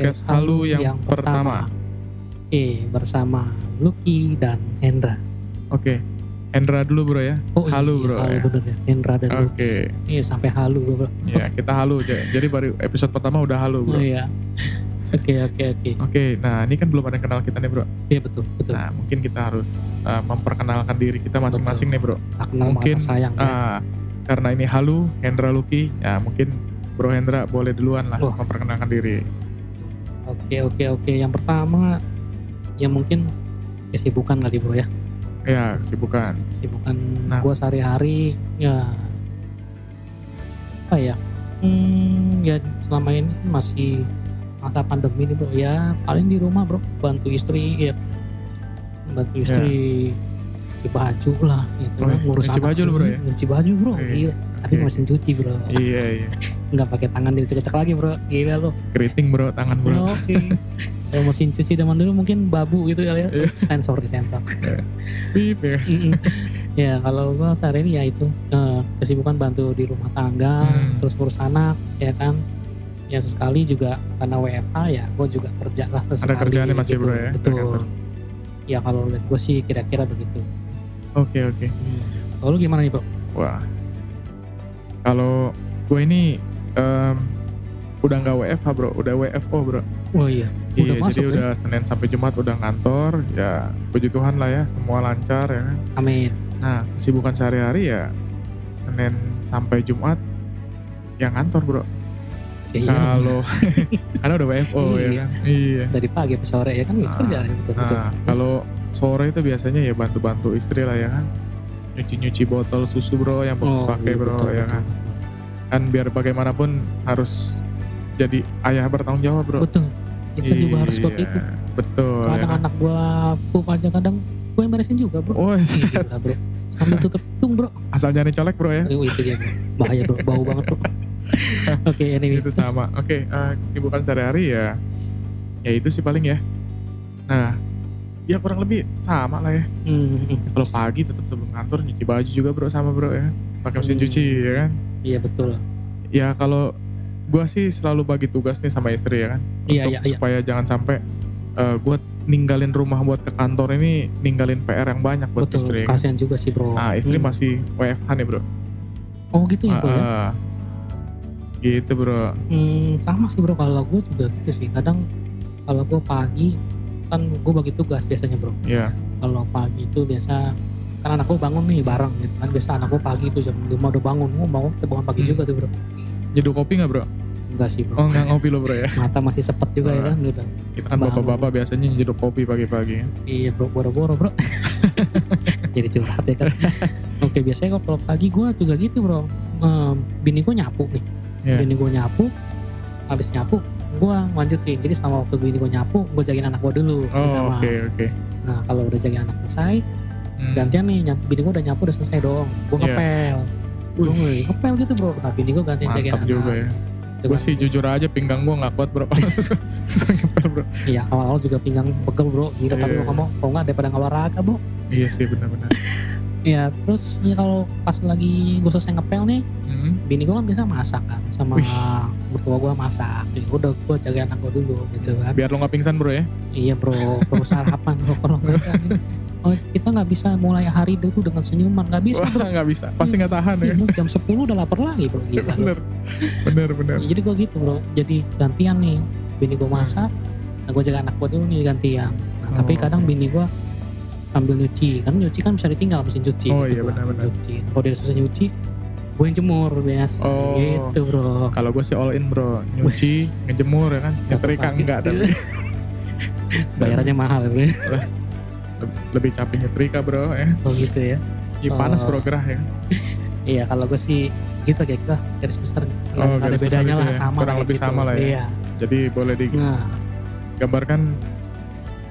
podcast Halu yang, pertama. Oke, bersama Lucky dan Hendra. Oke, Hendra dulu bro ya. Oh Halu iya, bro Halu ya. bener ya. Hendra dan. Oke, Iya, sampai halu bro. ya kita halu. J- Jadi baru episode pertama udah halu Oh bro. iya. Oke, oke, oke. Oke, nah ini kan belum ada yang kenal kita nih bro. Iya betul, betul. Nah mungkin kita harus uh, memperkenalkan diri kita masing-masing nih bro. tak kenal mungkin, sayang ya. Ah, karena ini halu, Hendra Lucky, ya mungkin Bro Hendra boleh duluan lah Wah. memperkenalkan diri. Oke, oke, oke. Yang pertama, ya mungkin kesibukan kali bro ya. Ya, kesibukan. Kesibukan Nah. gua sehari-hari, ya apa ya? Hmm, ya selama ini masih masa pandemi nih bro. Ya paling di rumah bro, bantu istri ya, bantu istri di baju lah gitu Ya. Oh, kan, ngurus anak baju bro, ya? nyuci baju bro, Oke. gila. Tapi Oke. mesin cuci bro, Iya, iya. Nggak pakai tangan dicek-cek lagi bro, gila lo. Keriting bro, tangan bro. Oke. Kalau mesin cuci zaman dulu mungkin babu gitu kali ya. Iya. Sensor di sensor. Bip ya. Mm-mm. ya kalau gua sehari ini ya itu eh, kesibukan bantu di rumah tangga, Hmm. terus ngurus anak, ya kan. Ya sekali juga karena WFH ya gue juga kerja lah Ada sekali kerjaannya masih gitu. bro ya. Betul. Ya kalau lihat gue sih kira-kira begitu. Oke, oke. Hmm. Kalau gimana nih bro? Wah, kalau gue ini em, udah nggak WFH bro, udah WFO bro. Oh iya. Udah iya, masuk jadi ya? udah Senin sampai Jumat udah ngantor, ya puji Tuhan lah ya, semua lancar ya kan. Amin. Nah, kesibukan sehari-hari ya Senin sampai Jumat yang ngantor bro. Ya, iya. Kalau karena udah WFO ya Iya. kan. Iya. dari pagi ke sore ya kan Nah, kerja ya, betul, betul. Nah, kalau sore itu biasanya ya bantu-bantu istri lah ya kan. Nyuci-nyuci botol susu bro yang bekas pakai iya, bro betul, ya betul, kan. Kan biar bagaimanapun harus jadi ayah bertanggung jawab bro. Betul. Kita juga harus seperti Iya, itu. Betul. Kadang kan? anak gua pup aja kadang gue yang beresin juga bro. Oh, Gila bro. Sambil tutup tung bro. asal jangan dicolek bro ya. Oh, itu dia bro. Bahaya bro. Bau banget bro. Oke anyway. Itu sama. Oke, eh, kesibukan sehari-hari ya. Ya itu sih paling ya. Nah, ya kurang lebih sama lah ya. hmm. Kalau pagi tetap sebelum kantor nyuci baju juga bro sama bro ya. Pakai mesin Hmm. cuci ya kan. Iya betul. Ya kalau gua sih selalu bagi tugas nih sama istri ya kan. Iya Untuk iya iya. supaya jangan sampai eh, gua ninggalin rumah buat ke kantor ini ninggalin PR yang banyak buat Betul. istri. ya kan. Kasian juga sih bro. Nah, istri Hmm. masih WFH nih bro. Oh gitu ya bro ya. Ah, ah. gitu bro. Hmm, sama sih bro kalau gue juga gitu sih. Kadang kalau gue pagi kan gue bagi tugas biasanya bro. Ya, Kalau pagi itu biasa kan anak gue bangun nih bareng gitu kan. Biasa anak gue pagi tuh jam 5 udah bangun. Oh bangun kita bangun pagi Hmm. juga tuh bro. nyeduh kopi nggak bro? Enggak sih bro. Oh nggak ngopi lo bro ya? Mata masih sepet juga ya kan udah. Kita kan bapak-bapak biasanya nyeduh kopi pagi-pagi. Iya bro, boro-boro bro. Jadi curhat ya kan. Oke biasanya kalau pagi gue juga gitu bro. Ehm, bini gue nyapu nih. Iya. Bini gue nyapu. Habis nyapu, gue lanjutin. Jadi sama waktu bini gue nyapu, gue jagain anak gue dulu. Oh oke oke. Nah kalau udah jagain anak selesai, Hmm. gantian nih. Nyapu, bini gue udah nyapu udah selesai dong. Gue Iya. ngepel. Gue ngepel gitu bro. Nah bini gue gantian jagain Mantap anak. juga ya. Itu Gue sih jujur aja pinggang gue nggak kuat bro. Ngepel bro. Iya awal-awal juga pinggang pegel bro. Gila tapi Iya. lo ngomong, kalau nggak daripada olahraga bro. Iya sih benar-benar. Ya terus ya kalau pas lagi gue selesai ngepel nih, Hmm. bini gue kan biasa masak kan sama mertua gue masak. Ya udah gue jaga anak gue dulu gitu kan. Biar lo nggak pingsan bro ya. Iya bro, perlu sarapan bro kalau nggak kan. Oh, kita nggak bisa mulai hari itu dengan senyuman, nggak bisa nggak bisa. Pasti nggak tahan ya. Iya, jam 10 udah lapar lagi bro. Bro. bener. Bener bener. Jadi gue gitu bro. Jadi gantian nih, bini gue masak, nah gue jaga anak gue dulu nih gantian. Nah, tapi Oh, kadang oke. bini gue sambil nyuci, kan nyuci kan bisa ditinggal mesin cuci. Oh, gitu iya, benar-benar. Nyuci. Kalau dia susah nyuci, gue yang jemur biasa. Oh. Gitu bro. Kalau gue sih all in bro. Nyuci, ngejemur ya kan. Nyetrika enggak dan Bayarannya mahal ya bro. Lebih capek nyetrika bro ya. Oh gitu ya. Ya, panas Oh. bro gerah ya. Iya kalau gue sih gitu kayak kita garis besar Oh, ada garis bedanya gitu lah ya. sama Kurang lebih gitu. sama lah ya. Iya. Jadi boleh Nah, digambarkan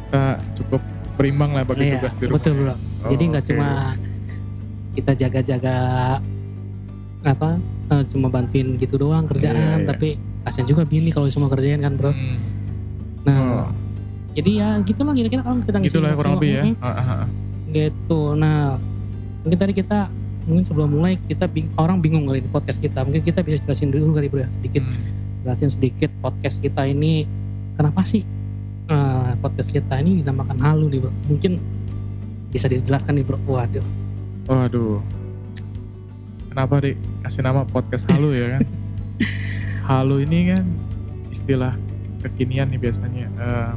kita cukup berimbang lah bagi iya, tugas di rumah. betul bro. Jadi Oh, nggak oke. cuma kita jaga-jaga apa eh, cuma bantuin gitu doang kerjaan, Iya, iya. tapi kasian juga bini kalau semua kerjain kan bro. Hmm. Nah, Oh, jadi ya gitulah kira-kira kalau kita gitulah waktu, kurang lebih ya. mm, Ah, ah, ah. Gitu. Nah, mungkin tadi kita mungkin sebelum mulai kita bing- orang bingung kali di podcast kita. Mungkin kita bisa jelasin dulu kali bro ya sedikit Hmm. jelasin sedikit podcast kita ini kenapa sih eh, podcast kita ini dinamakan halu nih bro mungkin bisa dijelaskan nih bro waduh Waduh. Kenapa deh kasih nama podcast halu ya kan? halu ini kan istilah kekinian nih biasanya. Eh,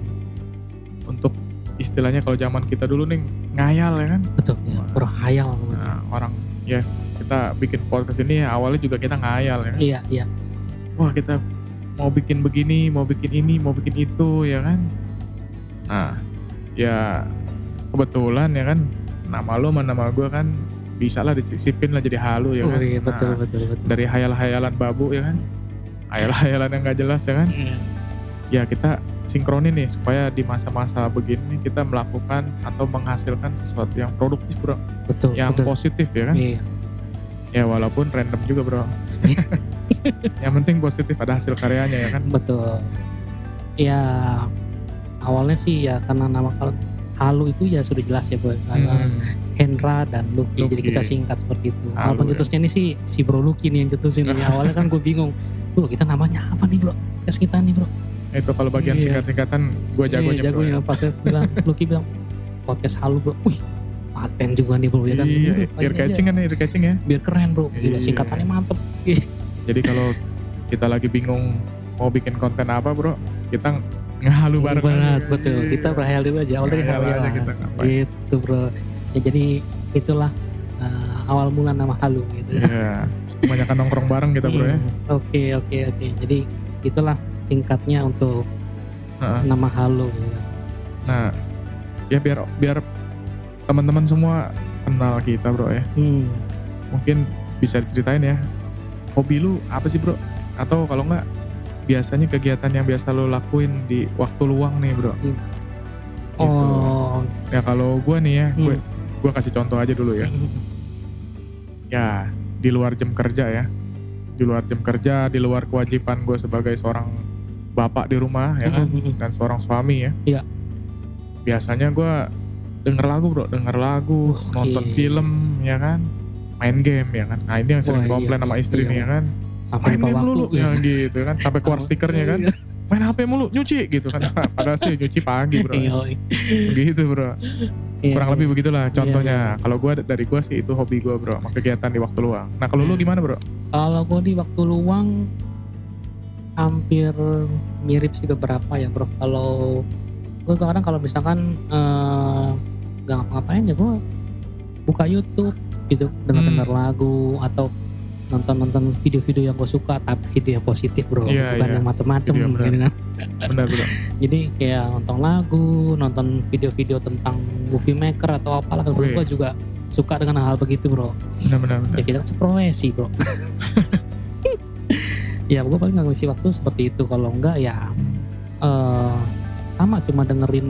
untuk istilahnya kalau zaman kita dulu nih ngayal ya kan? betul ya berhayal Nah, orang ya kita bikin podcast ini ya awalnya juga kita ngayal ya kan? iya iya Wah kita mau bikin begini, mau bikin ini, mau bikin itu ya kan? Nah ya kebetulan ya kan nama lo sama nama gue kan bisa lah disisipin lah jadi halu ya oh kan? iya betul Nah, betul betul dari hayal-hayalan babu ya kan hayal-hayalan yang gak jelas ya kan Iya, ya kita sinkronin nih supaya di masa-masa begini kita melakukan atau menghasilkan sesuatu yang produktif bro. Betul yang betul. positif ya kan? Iya. Ya walaupun random juga bro. Yang penting positif ada hasil karyanya ya kan? Betul. Ya awalnya sih ya karena nama halu itu ya sudah jelas ya bro. Karena Hmm, Hendra dan Lucky, jadi Lucky. kita singkat seperti itu. Halu, awal ya. pencetusnya ini sih si bro Lucky nih yang cetusin. Nih awalnya kan gue bingung bro kita namanya apa nih bro? Podcast kita nih bro itu kalau bagian Iya. singkat-singkatan gue jagonya iya, bro ya. jagonya pas bilang Lucky bilang podcast halu bro. Wih paten juga nih bro ya kan? Iya ear catching kan ear catching ya. Biar keren bro. Gila Iya. singkatannya mantep. Jadi kalau kita lagi bingung mau bikin konten apa bro kita ngehalu bareng aja. betul. Iya. kita berhayal dulu aja. Awal dari Ngehayal aja kita ngapain. gitu bro. Ya jadi itulah uh, awal mula nama halu gitu. Iya, kebanyakan nongkrong bareng kita bro ya. Hmm, oke oke oke. Jadi itulah singkatnya untuk Heeh. nama halu gitu. Nah, ya biar biar teman-teman semua kenal kita bro ya. hmm. Mungkin bisa diceritain ya. Hobi lu apa sih bro? Atau kalau enggak biasanya kegiatan yang biasa lu lakuin di waktu luang nih bro. Gitu. oh Ya kalau gue nih ya, gue Hmm. gue kasih contoh aja dulu ya. Ya di luar jam kerja ya. Di luar jam kerja, di luar kewajiban gue sebagai seorang bapak di rumah ya kan. Hmm, dan seorang suami ya. Iya. Biasanya gue denger lagu bro, denger lagu, Oke. nonton film ya kan, main game ya kan. Nah ini yang sering Wah, iya, komplain sama iya, istri iya. nih ya kan. sampai Main game waktu mulu ya. ya gitu kan, sampai keluar Sama- stikernya kan. Iya, Main HP mulu, nyuci gitu kan. Padahal sih nyuci pagi bro. Begitu bro. iya. Kurang lebih begitulah contohnya. iya. Kalau gue dari gue sih itu hobi gue bro, sama kegiatan di waktu luang. Nah kalau lu gimana bro? kalau gue di waktu luang hampir mirip sih beberapa ya bro kalau gue kadang kalau misalkan eh, nggak ngapa-ngapain ya gue buka YouTube gitu dengar-dengar Hmm. lagu atau nonton-nonton video-video yang gue suka tapi video yang positif bro Iya, bukan iya. yang macem-macem gitu kan Benar bro. jadi kayak nonton lagu nonton video-video tentang movie maker atau apalah Wih. gue juga suka dengan hal begitu bro Benar-benar. ya kita kan seprofesi bro ya gue paling nggak ngisi waktu seperti itu kalau enggak ya eh sama cuma dengerin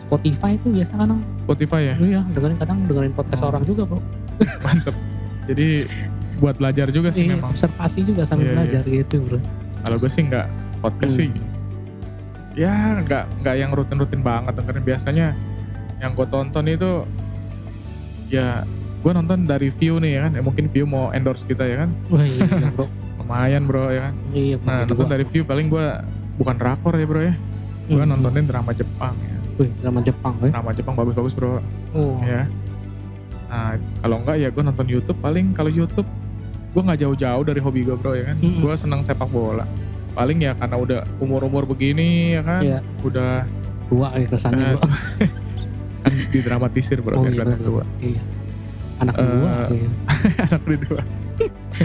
Spotify itu biasa kadang Spotify ya, iya dengerin kadang dengerin podcast Oh. orang juga bro mantep. Jadi buat belajar juga sih Iya, memang. observasi juga sambil Iya, iya. belajar gitu bro Kalau gue sih nggak podcast Hmm. sih. Ya nggak nggak yang rutin-rutin banget dengerin biasanya. Yang gue tonton itu ya gue nonton dari view nih ya kan. Ya, mungkin view mau endorse kita ya kan. wah iya bro Lumayan bro ya kan. iya Nah nonton dari view paling gue bukan drakor ya bro ya. Gue Hmm. nontonin drama Jepang ya. Wih, drama Jepang ya Drama Jepang bagus-bagus bro oh ya. Nah kalau enggak ya gue nonton YouTube paling kalau YouTube gue nggak jauh-jauh dari hobi gue bro ya kan. Mm-mm. Gue senang sepak bola. Paling ya karena udah umur-umur begini ya kan. Iya. Udah tua ya kesannya Eh, bro kan didramatisir bro oh iya kelihatan tua. iya anak Eh, dua iya. Anak di dua. Oke,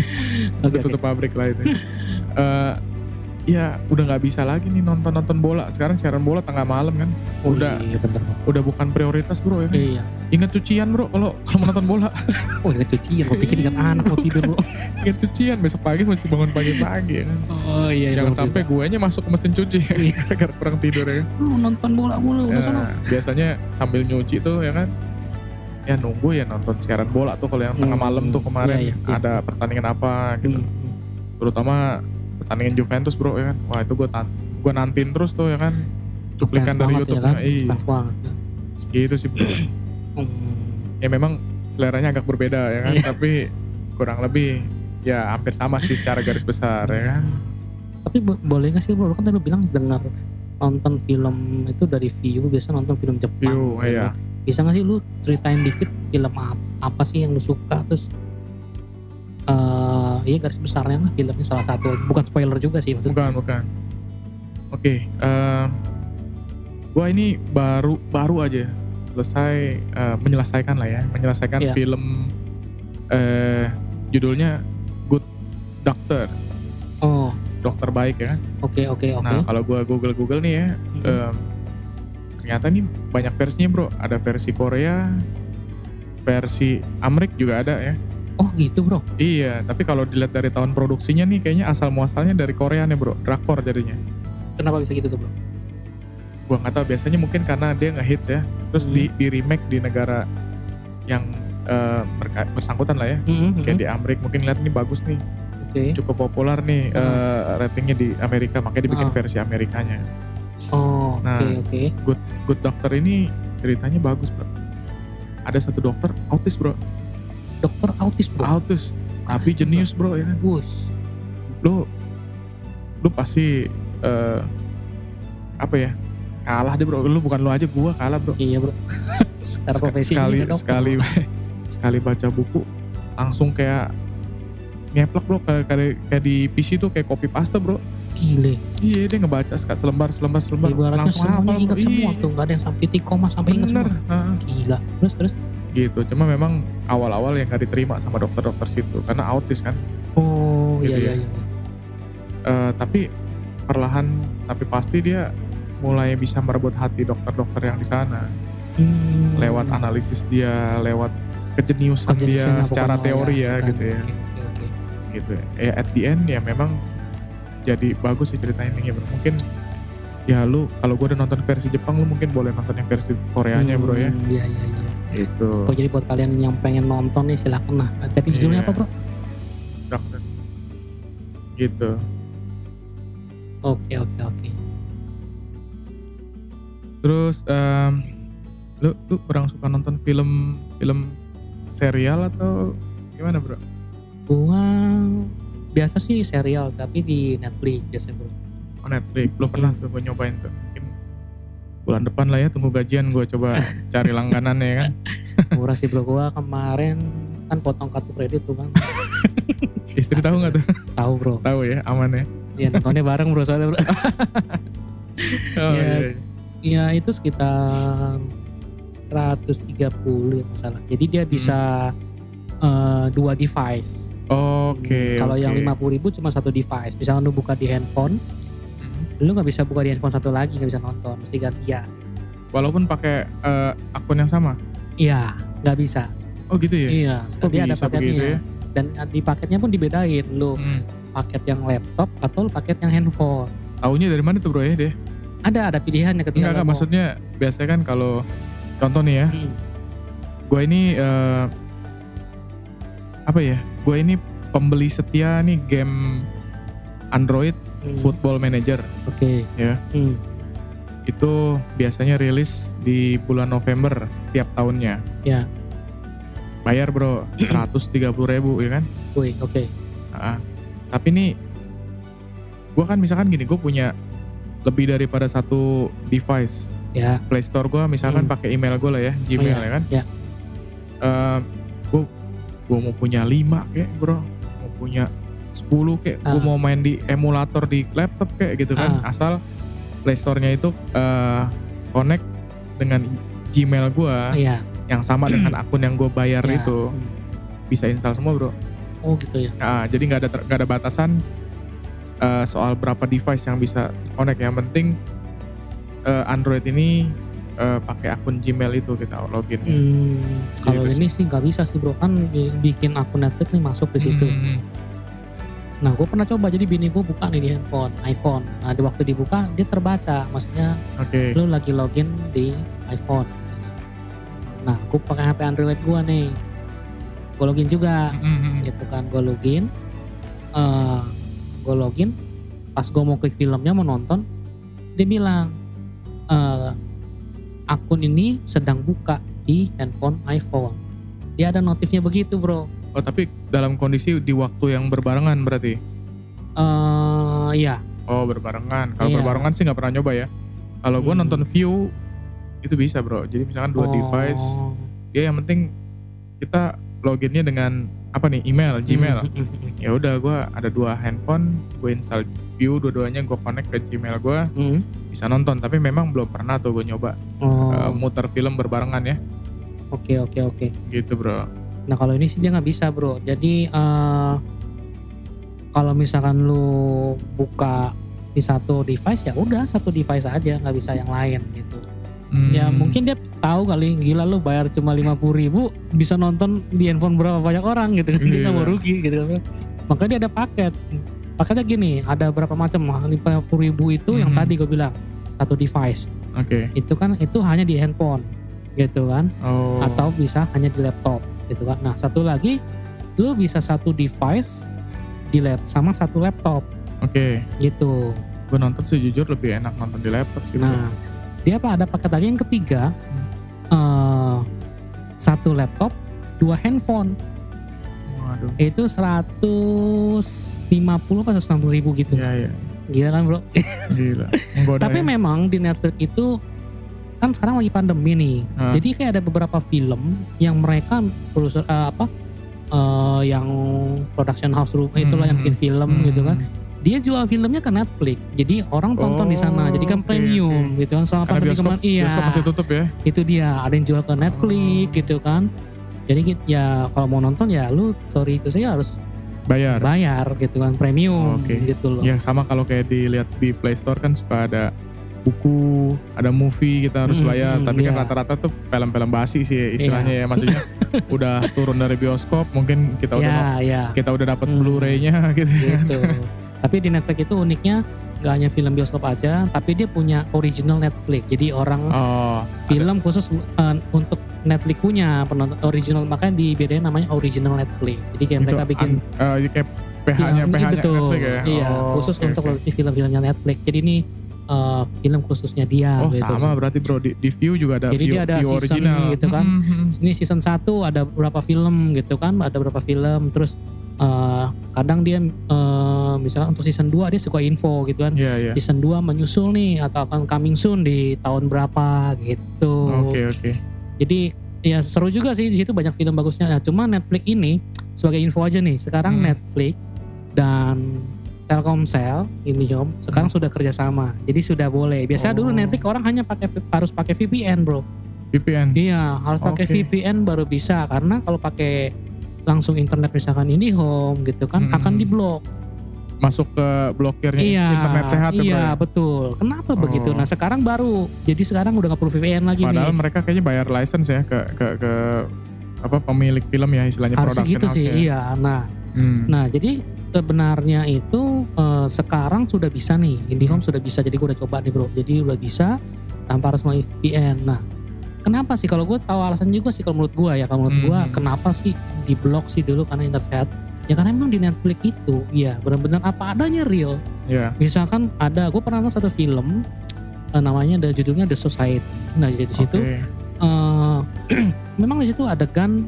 Udah tutup pabrik lah itu. Eh, ya udah nggak bisa lagi nih nonton nonton bola. Sekarang siaran bola tengah malam kan. Oh, Udah iya bener udah bukan prioritas bro ya kan. iya Ingat cucian bro kalau kalau mau nonton bola. oh ingat cucian gue pikir ingat anak mau tidur bro Ingat cucian besok pagi mesti bangun pagi-pagi ya kan. oh iya Jangan sampai guanya masuk ke mesin cuci Iya. gara-gara kurang tidur ya kan. lu nonton bola mulu Ya, biasanya sambil nyuci tuh ya kan ya nunggu ya nonton siaran bola tuh kalau yang tengah Hmm, malam tuh kemarin iya, iya, iya. ada pertandingan apa gitu Hmm, hmm. terutama pertandingan Juventus bro ya kan wah itu gue gue nantiin terus tuh ya kan cuplikan dari YouTube ya kan? iya gitu sih bro Hmm, ya memang seleranya agak berbeda ya kan Iya. tapi kurang lebih ya hampir sama sih secara garis besar ya kan Tapi bo- boleh nggak sih bro? Kan tadi bilang dengar nonton film itu dari view, biasa nonton film Jepang. View, gitu. iya. Bisa nggak sih lu ceritain dikit film apa, apa sih yang lu suka terus eh iya garis besarnya lah filmnya salah satu bukan spoiler juga sih maksudnya Bukan, bukan. Oke, em, gua ini baru baru aja selesai eh, menyelesaikan lah ya, menyelesaikan Iya. film eh judulnya Good Doctor, oh dokter baik ya. kan. oke oke oke Nah, kalau gua Google Google nih ya, Mhm. em, ternyata nih banyak versinya bro. Ada versi Korea, versi Amerik juga ada ya. oh gitu bro Iya, tapi kalau dilihat dari tahun produksinya nih, kayaknya asal muasalnya dari Korea nih bro, drakor jadinya. kenapa bisa gitu tuh bro gua nggak tahu biasanya mungkin karena dia ngehits ya terus Hmm. di di remake di negara yang berka- bersangkutan lah ya Mhm, kayak mhm. di Amerika mungkin lihat ini bagus nih oke cukup populer nih Hmm. eh, ratingnya di Amerika makanya dibikin Ah. versi Amerikanya oh oke Nah. oke. Good Doctor ini ceritanya bagus bro. Ada satu dokter autis bro. Dokter autis bro? Autis tapi jenius bro ya. Bus. lu lu pasti eh, apa ya kalah deh bro. Lu bukan lu aja gua kalah bro. Iya bro. Secara profesi sekali ini sekali sekali baca buku langsung kayak ngeplak bro kayak, kayak, kayak di PC tuh kayak copy paste bro gile. Iya dia ngebaca sekat selembar selembar selembar. Ibaratnya langsung semuanya hafal, ingat semua Iya, tuh. Nggak ada yang sampai titik koma sampai ingat semua. Heeh. gila. Terus terus? Gitu. Cuma memang awal-awal yang gak diterima sama dokter-dokter situ. Karena autis kan? Oh Gitu iya ya. iya. Iya Eh, tapi perlahan tapi pasti dia mulai bisa merebut hati dokter-dokter yang di sana. Hmm. lewat analisis dia lewat kejeniusan Kejeniusannya dia secara pokoknya teori ya, kan. gitu ya. Oke, oke. gitu ya. ya at the end ya memang jadi bagus sih ceritanya ini bro mungkin ya lu kalau gue udah nonton versi Jepang lu mungkin boleh nonton yang versi Koreanya bro ya Hmm, Iya iya iya. gitu Oh, jadi buat kalian yang pengen nonton nih silakan lah. Tadi judulnya Iya. apa bro? dokter gitu Oke oke oke. terus em, lu lu kurang suka nonton film film serial atau gimana bro Gua biasa sih serial tapi di Netflix biasanya bro. oh Netflix belum pernah tuh gue nyobain tuh mungkin bulan depan lah ya tunggu gajian gue coba cari langganannya kan Murah sih bro. Gua kemarin kan potong kartu kredit tuh bang. istri tahu nggak tuh Tahu bro. tahu ya aman ya Iya nontonnya bareng bro soalnya bro. oh, Iya. iya. Iya itu sekitar 130 ya masalah. Jadi dia bisa eh, dua device. Oke. Kalau oke. yang 50.000 ribu cuma satu device. Misalnya lu buka di handphone, Hmm. lu nggak bisa buka di handphone satu lagi, nggak bisa nonton, mesti gantian. Walaupun pakai eh, akun yang sama. Iya, nggak bisa. Oh gitu ya. Iya, Kok dia ada paketnya. ya? Dan di paketnya pun dibedain, lu Hmm. paket yang laptop atau lu paket yang handphone. Taunya dari mana tuh bro ya deh? Ada ada pilihannya ketika Enggak, enggak maksudnya biasanya kan kalau contoh nih ya, Hmm, gue ini eh, apa ya? Gue ini pembeli setia nih game Android hmm, Football Manager Oke. ya. Hmm, Itu biasanya rilis di bulan November setiap tahunnya. Ya. Bayar bro, 130 ribu ya kan? wih, oke. Ah, tapi nih, gue kan misalkan gini, gue punya lebih daripada satu device. Ya, Play Store gue misalkan Hmm. pakai email gue lah ya, Gmail iya, ya kan. ya. gue gue mau punya 5 kayak bro, mau punya 10 kayak, gue Ah. mau main di emulator di laptop kayak gitu kan. Ah. Asal Play Store-nya itu eh, connect dengan Gmail gue iya. yang sama dengan akun yang gue bayar ya, itu hmm. bisa install semua bro. Oh gitu ya. Nah, jadi nggak ada nggak ada batasan eh, soal berapa device yang bisa connect. Yang penting eh, Android ini eh, pakai akun Gmail itu kita login. Hmm, kalau Gitu ini sih nggak bisa sih bro kan bi- bikin akun Netflix nih masuk di situ. Hmm, Nah gue pernah coba jadi bini gue buka nih di handphone iPhone. Nah di waktu dibuka dia terbaca, maksudnya Oke. lu lagi login di iPhone. Nah gue pakai HP Android gue nih, gue login juga, Hmm, hmm, gitu kan gue login, eh gue login, pas gue mau klik filmnya mau nonton, dia bilang eh akun ini sedang buka di handphone iPhone. Dia ada notifnya begitu bro. Oh tapi dalam kondisi di waktu yang berbarengan berarti. eh ya, Oh berbarengan. Kalau Iya. berbarengan sih nggak pernah nyoba ya. Kalau gue Hmm. nonton view itu bisa bro. Jadi misalkan dua Oh. device, dia yang penting kita loginnya dengan apa nih email, Gmail. Hmm, Ya udah gue ada dua handphone, gue install view dua-duanya gue connect ke Gmail gue hmm. bisa nonton. Tapi memang belum pernah tuh gue nyoba Oh, eh, muter film berbarengan ya, oke oke oke. gitu bro. Nah kalau ini sih dia nggak bisa bro. Jadi eh kalau misalkan lu buka di satu device ya udah satu device aja nggak bisa yang lain gitu. Ya Hmm. mungkin dia tahu kali gila lu bayar cuma lima ribu bisa nonton di handphone berapa banyak orang gitu kan. Dia nggak mau rugi gitu kan. Makanya dia ada paket. Paketnya gini ada berapa macam lima ribu itu yang Mhm. tadi gue bilang satu device Oke. itu kan itu hanya di handphone gitu kan Oh. atau bisa hanya di laptop gitu kan. Nah satu lagi lu bisa satu device di lab sama satu laptop Oke. gitu. Gue nonton sih jujur lebih enak nonton di laptop sih. bro. Nah dia apa ada paket lagi yang ketiga eh satu laptop dua handphone Waduh. itu 150 atau 160 ribu gitu. Iya iya. Gila kan bro? Gila. Menggoda Tapi ya. memang di Netflix itu kan sekarang lagi pandemi nih. Ah. Jadi kayak ada beberapa film yang mereka produser eh, apa eh, yang production house itulah yang Hmm. bikin film Hmm. gitu kan. Dia jual filmnya ke Netflix. Jadi orang tonton di sana. Jadi kan Oh, premium oke. gitu kan selama Karena pandemi bioskop, kemarin. Iya. bioskop masih tutup ya. Itu dia. Ada yang jual ke Netflix Oh. gitu kan. Jadi ya kalau mau nonton ya lu sorry itu saya harus Bayar. bayar gitu kan premium Oke. gitu loh. Ya sama kalau kayak dilihat di Play Store kan suka ada buku, ada movie kita harus Hmm, bayar. hmm, Tapi kan iya. rata-rata tuh film-film basi sih istilahnya ya. Maksudnya udah turun dari bioskop, mungkin kita udah ya, mau- ya. kita udah dapat Hmm. Blu-ray-nya gitu. kan. gitu. tapi di Netflix itu uniknya nggak hanya film bioskop aja, tapi dia punya original Netflix. Jadi orang Oh, film khusus uh, untuk Netflix punya penonton original makanya dibedain namanya original Netflix. Jadi kayak itu mereka bikin eh, kayak PH-nya film- PH-nya betul. Netflix ya. Iya, Oh, khusus oke, untuk produksi film-filmnya Netflix. Jadi ini uh, film khususnya dia Oh gitu. sama berarti bro di, di view juga ada Jadi view, dia ada view season original gitu kan. Hmm, hmm. Ini season 1 ada berapa film gitu kan, ada berapa film terus uh, kadang dia uh, misalnya untuk season 2 dia suka info gitu kan. Iya iya. season 2 menyusul nih atau akan coming soon di tahun berapa gitu. Oke oke. Jadi ya seru juga sih di situ banyak film bagusnya. Nah, cuma Netflix ini sebagai info aja nih, sekarang Hmm. Netflix dan Telkomsel ini Om sekarang sudah kerjasama. Jadi sudah boleh. Biasa dulu Oh. Netflix orang hanya pakai harus pakai VPN, Bro. VPN. Iya, harus pakai Oke. VPN baru bisa karena kalau pakai langsung internet misalkan ini home gitu kan Hmm. akan diblok. Masuk ke blokirnya Iya, internet sehat ya iya bro. ya? betul. Kenapa Oh. begitu? Nah sekarang baru, jadi sekarang udah nggak perlu VPN lagi Padahal nih. mereka kayaknya bayar license ya ke ke ke apa pemilik film ya istilahnya Harusnya production gitu sih, house-nya. iya. Nah, Hmm. nah jadi sebenarnya itu eh, sekarang sudah bisa nih, IndiHome sudah bisa. Jadi gue udah coba nih bro. Jadi udah bisa tanpa harus melalui VPN. Nah, kenapa sih? Kalau gue tahu alasan juga sih kalau menurut gue ya. Kalau menurut gue, Hmm. kenapa sih diblok sih dulu karena internet? Ya karena memang di Netflix itu, ya benar-benar apa adanya real. Ya. Misalkan ada, gue pernah nonton satu film eh, namanya ada judulnya The Society. Nah jadi di situ Oke. eh, memang di situ adegan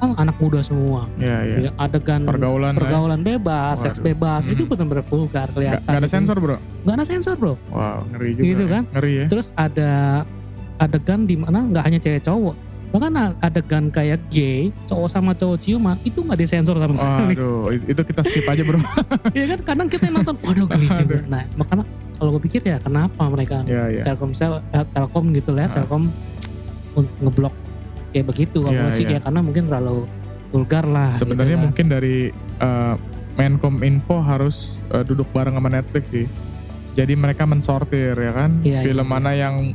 kan anak muda semua, Ya ya. ya, adegan Pergaulan ya. pergaulan bebas, seks Waduh. bebas, itu Hmm. benar-benar vulgar kelihatan. nggak ada gitu. sensor bro. Nggak ada sensor bro. Wow ngeri juga. Gitu ya. kan? Ngeri ya. Terus ada adegan di mana nggak hanya cewek cowok, bahkan adegan kayak gay, cowok sama cowok ciuman itu nggak disensor sama sekali. Waduh itu kita skip aja bro. Iya kan kadang kita nonton, waduh geli juga. Aduh. Nah makanya kalau gue pikir ya kenapa mereka ya ya. Telkomsel, eh, Telkom gitu lah, Ah. Telkom ngeblok kayak begitu kalau Iya, menurut sih iya. ya karena mungkin terlalu vulgar lah. Sebenarnya gitu kan. mungkin dari eh, Menkom Info harus eh, duduk bareng sama Netflix sih. Jadi mereka mensortir ya kan Iya, film iya. mana yang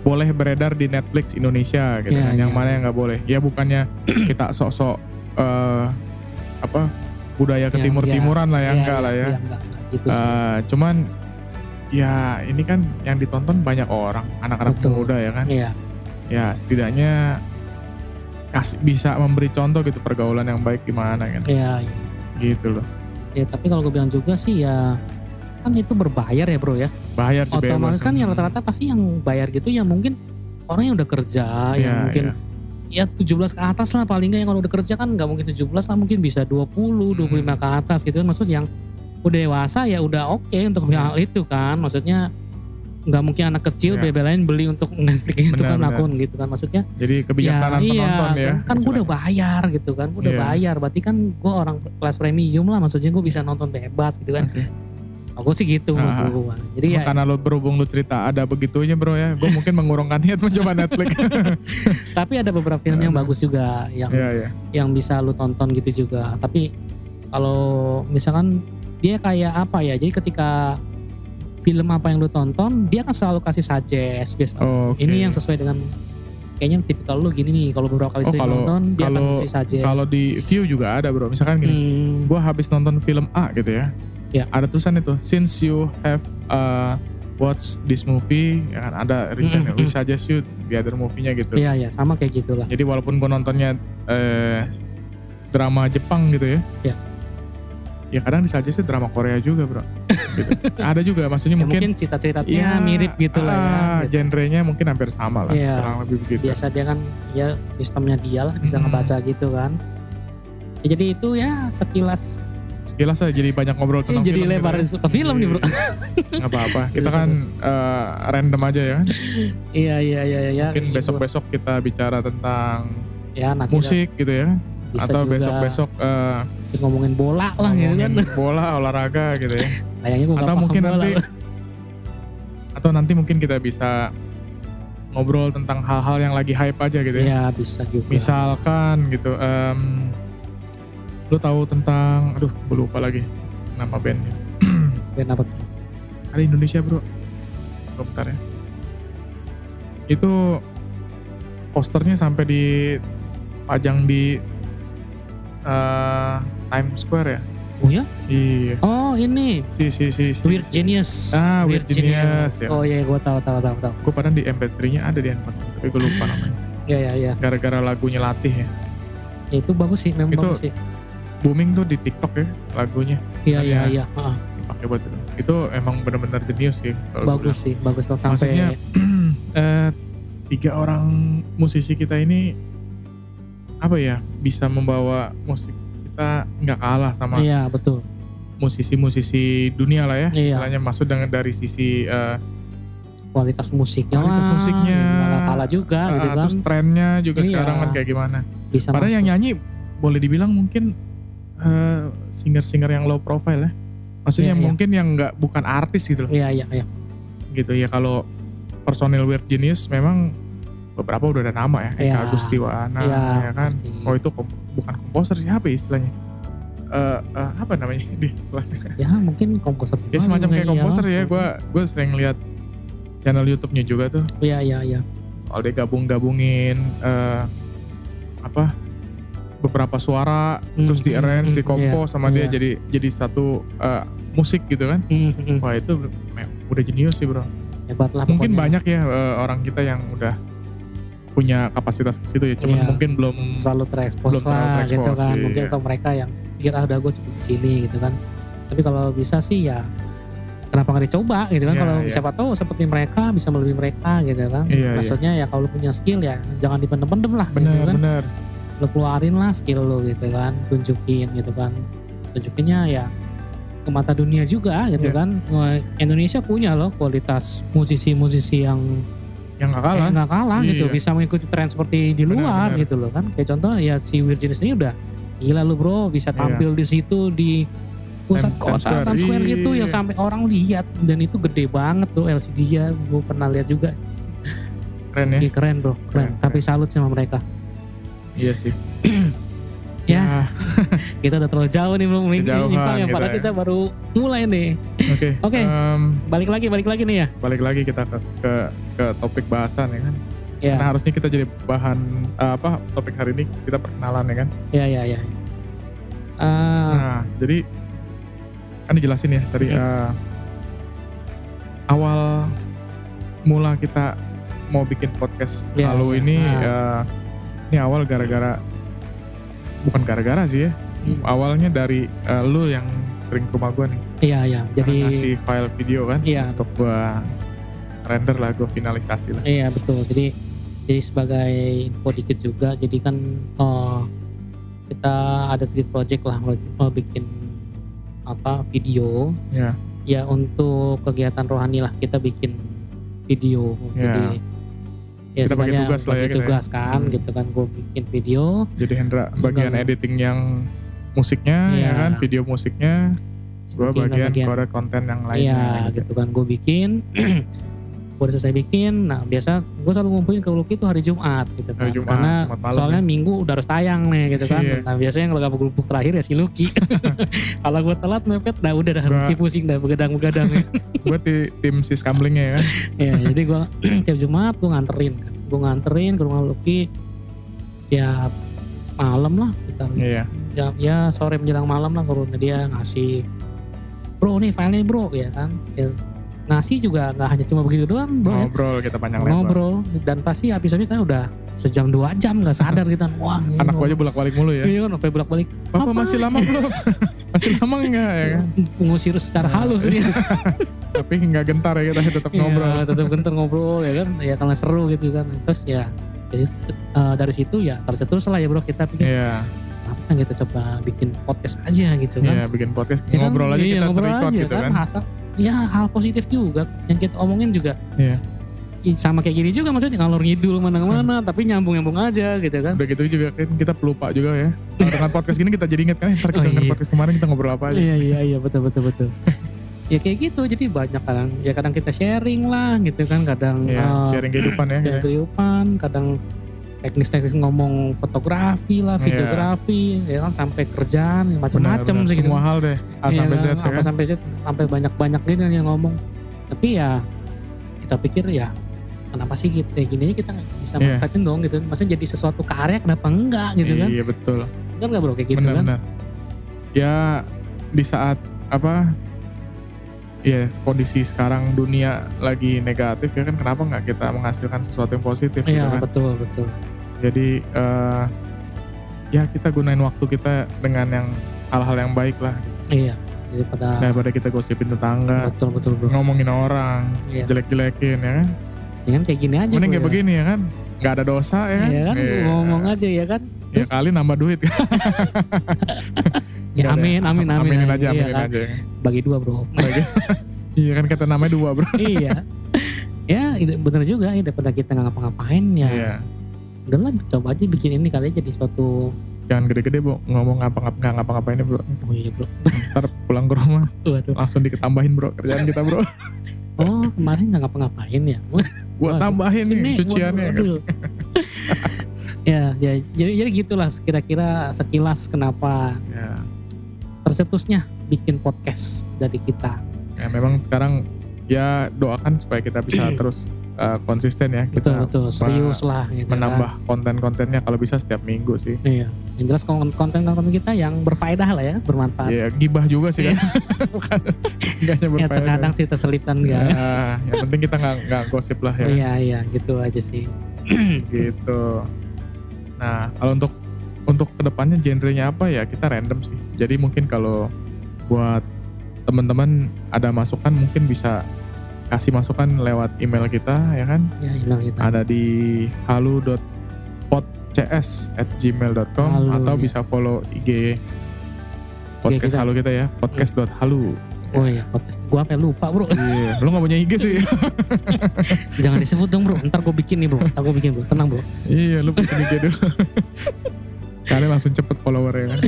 boleh beredar di Netflix Indonesia gitu Iya, kan, yang iya. mana yang nggak boleh. Ya bukannya kita sok-sok eh, apa budaya Yang- ketimur-timuran lah ya Iya, enggak iya, lah ya. iya, enggak, enggak gitu sih. Eh, cuman ya ini kan yang ditonton banyak orang, anak-anak muda ya kan. Iya, Ya setidaknya kasih bisa memberi contoh gitu pergaulan yang baik gimana kan. iya, iya. Gitu loh. Ya tapi kalau gue bilang juga sih ya kan itu berbayar ya bro ya. Bayar sih Otomatis bebas. kan yang Hmm. rata-rata pasti yang bayar gitu yang mungkin orang yang udah kerja, yang Iya, mungkin iya. ya 17 ke atas lah paling nggak yang kalau udah kerja kan nggak mungkin 17 lah mungkin bisa 20, 25 Hmm. ke atas gitu kan maksud yang udah dewasa ya udah oke untuk Iya. hal itu kan maksudnya nggak mungkin anak kecil Iya. bebelain beli untuk Netflix itu kan benar. akun gitu kan maksudnya Jadi kebijaksanaan iya, penonton ya. kan, kan gue udah bayar gitu kan gue udah Iya. bayar berarti kan gue orang kelas premium lah maksudnya gue bisa nonton bebas gitu kan Oke. aku sih gitu Ah. menurut gua. jadi ya karena lo berhubung lo cerita ada begitunya bro ya, gue mungkin mengurungkan niat mencoba Netflix. tapi ada beberapa film yang Aduh. bagus juga yang Iya iya. yang bisa lu tonton gitu juga tapi kalau misalkan dia kayak apa ya jadi ketika film apa yang lu tonton dia kan selalu kasih suggest biasa Oh, oke. ini yang sesuai dengan kayaknya tipikal lu gini nih kalau beberapa kali Oh, sering kalau- nonton dia akan kalau- kasih suggest Kalau di view juga ada bro, misalkan gini, Hmm, gue habis nonton film A gitu ya, Ya. ada tulisan itu, since you have uh, watched this movie, ya kan ada reason, Mm, we mm. suggest you the other movie-nya gitu. iya ya sama kayak gitulah Jadi walaupun gue nontonnya eh, drama Jepang gitu ya, Ya. Ya kadang disuggestnya drama Korea juga bro. gitu. Ada juga, maksudnya ya, mungkin, mungkin cita-citanya ya, mirip gitu lah ya ah, gitu. genrenya mungkin hampir sama lah, Iya. kurang lebih begitu. biasa dia kan ya sistemnya dia lah bisa Mm. ngebaca gitu kan Ya, jadi itu ya sekilas Sekilas aja jadi banyak ngobrol tentang jadi film lebar gitu ya. ke film nih bro Nggak apa-apa, kita kan eh, random aja ya kan. iya iya iya iya Mungkin Iya, besok-besok kita bicara tentang ya nanti musik gitu ya. Bisa Atau besok-besok eh, ngomongin bola lah gitu kan ngomongin bola, olahraga gitu ya. kayaknya gue Atau mungkin nanti atau nanti mungkin kita bisa ngobrol tentang hal-hal yang lagi hype aja gitu ya. ya bisa juga Misalkan gitu em lu tahu tentang aduh gue lupa lagi nama bandnya. band apa tuh? Ada Indonesia, Bro. Bentar ya. Itu posternya sampai dipajang di eh, Times Square ya. oh ya Iya. oh ini Si si si si. Weird Genius Ah, Weird Genius, ya. oh iya gue tahu tahu tahu tahu Gue padahal di MP3-nya ada di handphone, tapi gue lupa namanya. ya ya ya Gara-gara lagunya latih ya. Ya, itu bagus sih memang Itu bagus sih Booming tuh di TikTok ya lagunya iya iya ya. iya Heeh, dipakai buat itu. Itu emang bener-bener jenius sih. bagus sih bagus loh sampai Maksudnya eh, tiga orang musisi kita ini apa ya bisa membawa musik kita nggak kalah sama iya betul musisi-musisi dunia lah ya Iya. istilahnya maksud dengan dari sisi eh, kualitas musiknya Kualitas musiknya, nggak kalah juga gitu eh, kan terus trennya juga Iya. sekarang kan kayak gimana bisa padahal yang masuk. nyanyi boleh dibilang mungkin eh, singer-singer yang low profile ya maksudnya Iya, iya. mungkin yang nggak bukan artis gitu loh iya iya iya gitu ya kalau personil Weird Genius memang beberapa udah ada nama ya kayak Iya. Agustiwana Iya, ya kan pasti. oh itu kom- bukan komposer siapa ya istilahnya Eh, eh, apa namanya di kelasnya ya mungkin komposer ya semacam kayak kayaknya. komposer ya gue gue sering lihat channel YouTube-nya juga tuh iya iya iya kalau dia gabung-gabungin eh, apa beberapa suara Hmm, terus di arrange hmm, di kompos iya, sama dia iya. jadi jadi satu eh, musik gitu kan Hmm, hmm, hmm. wah itu udah jenius sih bro hebat lah mungkin pokoknya. banyak ya eh, orang kita yang udah punya kapasitas ke situ ya cuman Iya. mungkin belum terlalu terekspos Belum terlalu lah gitu kan iya. mungkin atau mereka yang pikir ah udah gue cukup di sini gitu kan tapi kalau bisa sih ya kenapa nggak dicoba gitu kan Iya, kalau iya. siapa tahu seperti mereka bisa melebihi mereka gitu kan Iya, iya. maksudnya ya kalau lu punya skill ya jangan dipendem-pendem lah gitu bener kan bener lu keluarin lah skill lu gitu kan tunjukin gitu kan tunjukinnya ya ke mata dunia juga gitu Iya. kan Indonesia punya loh kualitas musisi-musisi yang yang gak kalah. Nggak kalah gitu. Iya. bisa mengikuti tren seperti di Benar, luar benar. gitu loh kan. Kayak contoh ya si Genius ini udah gila lu bro. Bisa Iya. tampil di situ di pusat Times kota Square. Times Square gitu Iya. yang sampai orang lihat. Dan itu gede banget tuh LCD nya gue pernah lihat juga. Keren ya. Keren bro. Keren, Keren, tapi salut sama mereka. Iya sih Ya. kita udah terlalu jauh nih belum nyimpang ya kita padahal ya. kita baru mulai nih oke Oke. em, balik lagi balik lagi nih ya balik lagi kita ke ke, ke topik bahasan ya kan ya nah harusnya kita jadi bahan eh, apa topik hari ini kita perkenalan ya kan ya ya ya Ah, Nah, jadi kan dijelasin ya tadi eh, awal mula kita mau bikin podcast Ya, lalu ya. ini Ah. eh, ini awal gara-gara bukan gara-gara sih ya. Hmm. Awalnya dari eh, lu yang sering ke rumah gua nih. iya iya jadi ngasih file video kan iya untuk gua render lah gua finalisasi lah. Iya betul. Jadi jadi sebagai info dikit juga. Jadi kan eh, kita ada sedikit project lah mau, bikin apa video Ya. ya untuk kegiatan rohani lah kita bikin video Ya. jadi ya Kita bagi tugas lah ya kita ya. tugas kan Hmm. gitu kan gue bikin video Jadi Hendra bagian Enggak. editing yang musiknya ya Iya. kan, video musiknya. Bikin bagian, bagian- korek konten yang lainnya. Iya gitu kan gue bikin gue udah selesai bikin nah biasa gue selalu ngumpulin ke Lucky itu hari Jumat gitu kan Hari Jumat, karena Jumat soalnya ya. minggu udah harus tayang nih gitu kan Iya. nah biasanya kalau gak gelupuk terakhir ya si Lucky kalau gue telat mepet dah udah dah Lucky pusing dah begadang-begadang ya. Gue di tim sis kamblingnya ya kan. ya jadi gue tiap Jumat gue nganterin kan gue nganterin ke rumah Lucky tiap malam lah kita Iya. ya, ya sore menjelang malam lah kalau dia ngasih bro nih filenya bro ya kan Ya, ngasih juga nggak hanya cuma begitu doang bro ya. Ngobrol kita panjang lebar. ngobrol dan pasti habis-habis kita udah sejam dua jam nggak sadar kita wah Anak ngobrol. aja bolak-balik mulu ya. iya kan sampai bolak balik Bapak Apa? masih lama belum? masih lama enggak ya kan? mengusir secara halus dia Tapi nggak gentar ya kita tetap ngobrol. Iya, tetap gentar ngobrol ya kan ya karena seru gitu kan terus ya jadi eh, dari situ ya terus lah ya bro kita pikir Iya, apa kan kita coba bikin podcast aja gitu kan iya bikin podcast Ya kan, ngobrol aja iya, kita ngobrol aja gitu kan. Asal, ya hal positif juga yang kita omongin juga Iya. i- sama kayak gini juga maksudnya ngalor ngidul mana-mana tapi nyambung-nyambung aja gitu kan Udah gitu juga kan kita pelupa juga ya. Kalau dengan podcast gini kita jadi inget kan, ntar kita Oh, dengan iya. podcast kemarin kita ngobrol apa aja. iya iya iya betul betul betul ya kayak gitu jadi banyak kadang ya kadang kita sharing lah gitu kan kadang Iya, eh, sharing kehidupan ya. sharing kehidupan kadang teknis-teknis ngomong fotografi lah Iya. videografi ya kan sampai kerjaan Benar, macam-macam sih gitu Semua hal deh. A Iya sampai Z kan, ya apa kan. sampai Z sampai banyak-banyak gitu yang ngomong tapi ya kita pikir ya kenapa sih kita kayak gini aja kita nggak bisa Iya. manfaatin dong gitu maksudnya jadi sesuatu karya kenapa enggak gitu kan Iya betul. kan nggak bro kayak gitu benar kan benar. Ya di saat apa ya kondisi sekarang dunia lagi negatif ya kan kenapa nggak kita menghasilkan sesuatu yang positif gitu iya kan betul betul jadi eh, ya kita gunain waktu kita dengan yang hal-hal yang baik lah. Iya daripada daripada kita gosipin tetangga betul betul bro. ngomongin orang iya. jelek-jelekin ya kan? Jangan kayak gini aja mending kayak ya. begini ya kan? Nggak ada dosa ya kan? Iya kan Iya. ngomong aja ya kan? Ya terus kali nambah duit. Ya ada. amin amin amin aminin aja Iya aminin kan? aja. Ya kan. bagi dua bro. Bagi- iya kan kata namanya dua bro. Iya. Ya bener juga ya daripada kita nggak ngapa-ngapain ya. Iya udahlah coba aja bikin ini kali jadi suatu jangan gede-gede bu. Ngomong ngapa ngapa nggak ngapa-ngapain ya, bro? Oh iya bro. Ntar pulang ke rumah waduh. langsung diketambahin bro kerjaan kita bro. Oh kemarin nggak ngapa-ngapain ya? Gua tambahin nih Ini, cuciannya waduh, waduh. ya ya jadi jadi gitulah kira-kira sekilas kenapa ya. tercetusnya bikin podcast dari kita. Ya memang sekarang ya doakan supaya kita bisa terus uh, konsisten ya betul kita betul serius lah gitu kan. menambah konten-kontennya kalau bisa setiap minggu sih. Iya. Yang jelas konten-konten kita yang berfaedah lah ya bermanfaat. Ya gibah juga sih kan? Bukan- nggak hanya ya berfaedah. terkadang sih terselipan ya, enggak yang penting kita nggak nggak gosip lah ya. Iya iya gitu aja sih. Gitu. Nah kalau untuk untuk ke depannya genrenya apa ya? Kita random sih. Jadi mungkin kalau buat teman-teman ada masukan mungkin bisa kasih masukan lewat email kita ya kan? Ya email kita. Ada di halu.podcs at gmail.com Halu, atau ya. bisa follow IG podcast kita. halu kita ya podcast.halu oh iya podcast. Gua apa lupa bro. Iya, lu gak punya IG sih. Jangan disebut dong bro. Ntar gua bikin nih bro. Ntar gua bikin bro. Tenang bro. Iya lu bikin IG dulu. Kalian langsung cepet follower ya kan?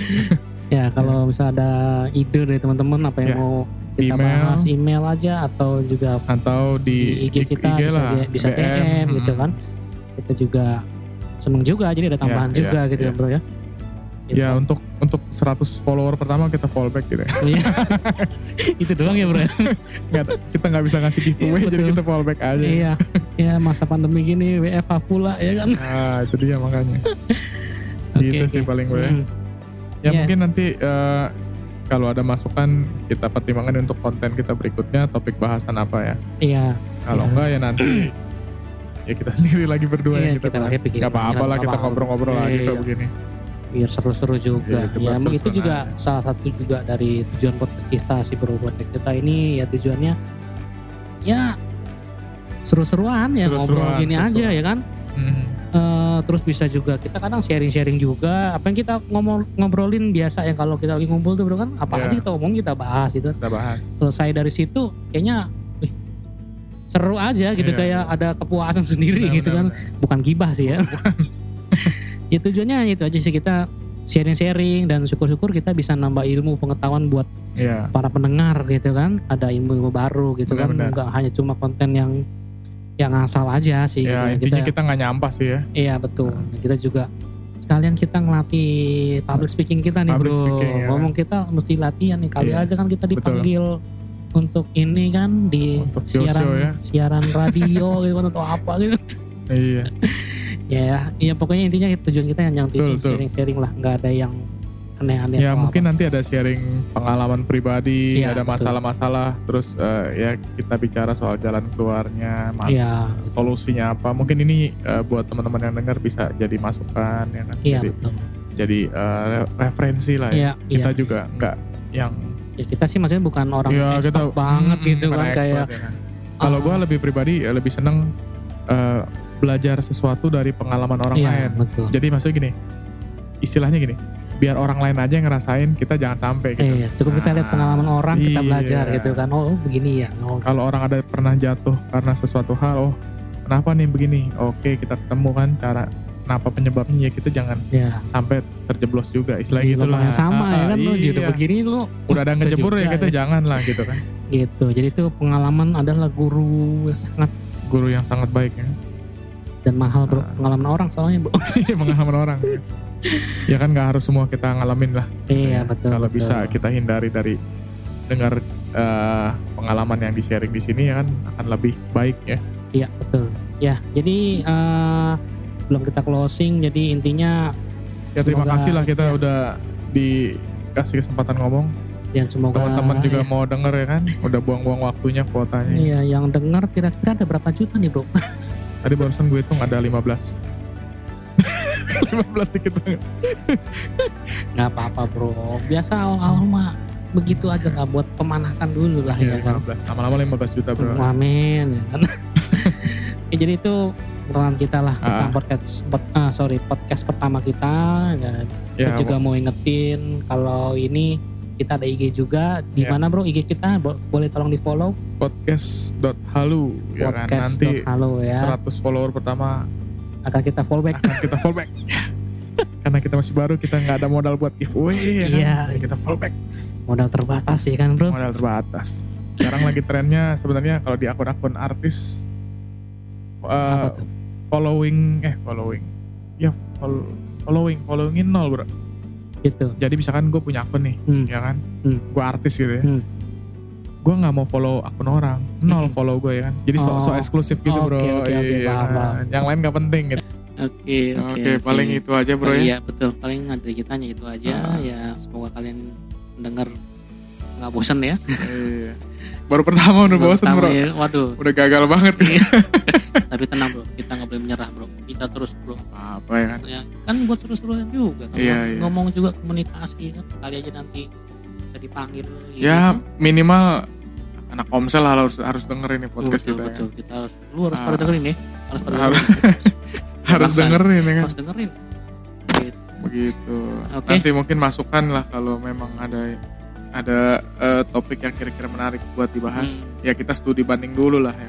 Ya kalau misalnya ada ide dari teman-teman apa yang Ya. mau kita Email. bahas email aja atau juga atau di di, IG kita bisa, lah bisa DM, gitu mm. kan kita juga seneng juga jadi ada tambahan Ya, juga ya, gitu ya. ya bro ya Gitu. Ya untuk untuk 100 follower pertama kita fallback gitu ya. Iya. itu doang ya bro ya? Nggak, kita nggak bisa ngasih giveaway Iya, jadi kita fallback aja. iya ya masa pandemi gini WFH pula ya kan Ah itu dia makanya. Gitu sih oke. paling gue. Hmm. Ya Iya. mungkin nanti eh, kalau ada masukan kita pertimbangkan untuk konten kita berikutnya topik bahasan apa ya. iya Kalau Iya. enggak ya nanti ya kita sendiri lagi berdua Iya, yang kita, kita lagi pikirin Nggak apa-apa lagi, lah kita ngobrol-ngobrol lagi Iya, kok iya. begini. biar seru-seru juga Iya, ya buat itu juga aja. salah satu juga dari tujuan podcast kita sih bro buat kita ini ya tujuannya ya seru-seruan ya ngobrol Seru-seruan, gini aja seru-seruan. ya kan Mhm. Eh, terus bisa juga kita kadang sharing-sharing juga apa yang kita ngomong ngobrolin biasa ya kalau kita lagi ngumpul tuh bro kan apa Iya. aja kita omongin kita bahas gitu kita bahas selesai dari situ kayaknya wih, seru aja gitu Iya, kayak iya. ada kepuasan sendiri Benar, gitu benar, kan benar. bukan gibah sih ya ya tujuannya itu aja sih kita sharing-sharing dan syukur-syukur kita bisa nambah ilmu pengetahuan buat Iya. para pendengar gitu kan ada ilmu-ilmu baru gitu kan Benar-benar. nggak hanya cuma konten yang yang asal aja sih gitu ya ya. intinya kita nggak nyampah sih ya iya betul kita juga sekalian kita ngelatih public speaking kita nih Public bro speaking, ya. ngomong kita mesti latihan nih kali Iya, aja kan kita dipanggil untuk ini kan di Untuk siaran ya. siaran radio gitu kan atau apa gitu iya ya ya pokoknya intinya tujuan kita yang Betul, betul. sharing-sharing lah nggak ada yang aneh-aneh ya atau mungkin apa. nanti ada sharing pengalaman pribadi Iya, ada masalah-masalah terus eh, ya kita bicara soal jalan keluarnya Iya, solusinya apa mungkin ini eh, buat teman-teman yang dengar bisa jadi masukan ya kan iya jadi betul. jadi re- referensi lah ya iya. kita juga nggak yang Ya, kita sih maksudnya bukan orang ya expert kita banget mm, gitu kan kayak ya kan. kalau ah, gue lebih pribadi ya lebih seneng eh, belajar sesuatu dari pengalaman orang iya, lain betul. jadi maksudnya gini istilahnya gini biar orang lain aja yang ngerasain kita jangan sampai gitu Iya, cukup kita lihat Nah, pengalaman orang kita iya. belajar gitu kan. Oh, begini ya. Oh, kalau orang ada pernah jatuh karena sesuatu hal oh kenapa nih begini oke kita ketemu kan cara kenapa penyebabnya ya kita jangan ya. sampai terjeblos juga istilah gitu lah yang sama ya Ah, kan lu dia udah iya. begini lu udah ada ngejebur ya kita ya. jangan lah gitu kan gitu. Jadi itu pengalaman adalah guru yang sangat guru yang sangat baik ya dan mahal bro. Ah. Pengalaman orang soalnya bro. pengalaman orang ya. ya kan nggak harus semua kita ngalamin lah iya betul. kalau betul. bisa kita hindari dari dengar eh, pengalaman yang di sharing di sini ya kan akan lebih baik ya Iya betul. Ya jadi eh, sebelum kita closing jadi intinya ya terima Semoga- kasih lah kita ya. udah dikasih kesempatan ngomong dan semoga teman-teman juga ya, mau denger ya kan udah buang-buang waktunya kuotanya Iya, yang dengar kira-kira ada berapa juta nih bro? tadi barusan gue hitung ada 15 15 dikit banget Nggak apa-apa bro. Biasa awal-awal mah begitu aja lah buat pemanasan dulu lah ya, ya, kan. 15 lama-lama 15 juta bro Amin ya kan. ya, jadi itu peran kita lah Ah. pertama podcast pod- ah, sorry podcast pertama kita ya, ya kita juga mau ingetin kalau ini kita ada IG juga. Di Ya. mana bro IG kita? Bo- boleh tolong di follow podcast.halu ya kan? Podcast nanti halo ya. 100 follower pertama akan kita follow back. Akan kita fallback karena kita masih baru kita nggak ada modal buat giveaway ya kan? Iya. Kita fallback modal terbatas ya kan bro? Modal terbatas. Sekarang lagi trennya sebenarnya kalau di akun-akun artis uh, apa tuh? following eh following. Ya follow, following followingin nol bro gitu jadi misalkan gue punya akun nih Hmm. ya kan Hmm. gue artis gitu ya Hmm. gue nggak mau follow akun orang nol Hmm. follow gue ya kan jadi so, so Oh. eksklusif gitu Oke, bro oke, oke, Iya paham, paham. yang lain nggak penting gitu oke oke paling itu aja bro Oh, ya iya betul paling dari kita hanya itu aja Ah. ya semoga kalian mendengar nggak bosan ya Iya. baru pertama udah bosen Pertama bro ya, waduh udah gagal banget Iya. tapi tenang bro kita nggak boleh menyerah bro kita terus bro apa ya kan ya, kan buat seru-seruan juga kan Iya, iya. ngomong juga komunikasi kan kali aja nanti kita dipanggil gitu. ya minimal anak komsel harus harus dengerin nih podcast betul kita betul ya. kita harus lu harus Ah. pada dengerin ya harus pada Harus- dengerin. harus Bangsa. dengerin ya kan harus dengerin Gitu. begitu Oke. nanti mungkin masukan lah kalau memang ada ada eh, topik yang kira-kira menarik buat dibahas. Hmm. ya kita studi banding dulu lah ya.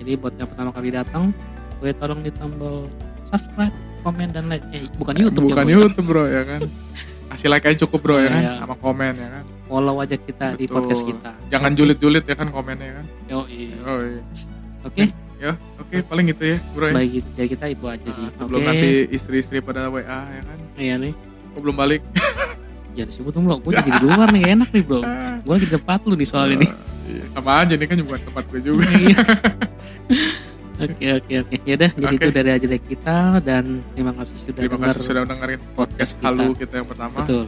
Jadi buat yang pertama kali datang boleh tolong di tombol subscribe komen dan like. Eh, bukan YouTube bukan ya. YouTube bro ya kan? Kasih like aja cukup bro ya kan? Iya. sama komen ya kan? Follow aja kita di Betul. podcast kita. Jangan julid-julid ya kan komennya kan? Yo, iya. iya oke ya oke paling gitu ya bro ya. Baik dari kita itu aja sih. Nah, sebelum nanti istri-istri pada WA ya kan? Iya nih. Kok belum balik jangan disebut dong bro gue jadi di luar nih enak nih bro gue lagi di tempat lu nih soal ini Iya, sama aja nih kan bukan tempat gue juga Iya. Oke oke oke. Ya udah jadi Oke. itu dari aja dari kita dan terima kasih sudah terima kasih sudah dengerin podcast kita. halu kita yang pertama Betul.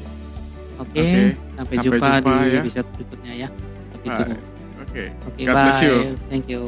Oke, Oke, sampai, sampai jumpa, jumpa di ya. episode berikutnya ya. Sampai Bye. jumpa. oke Oke, God bye. bless you. Thank you.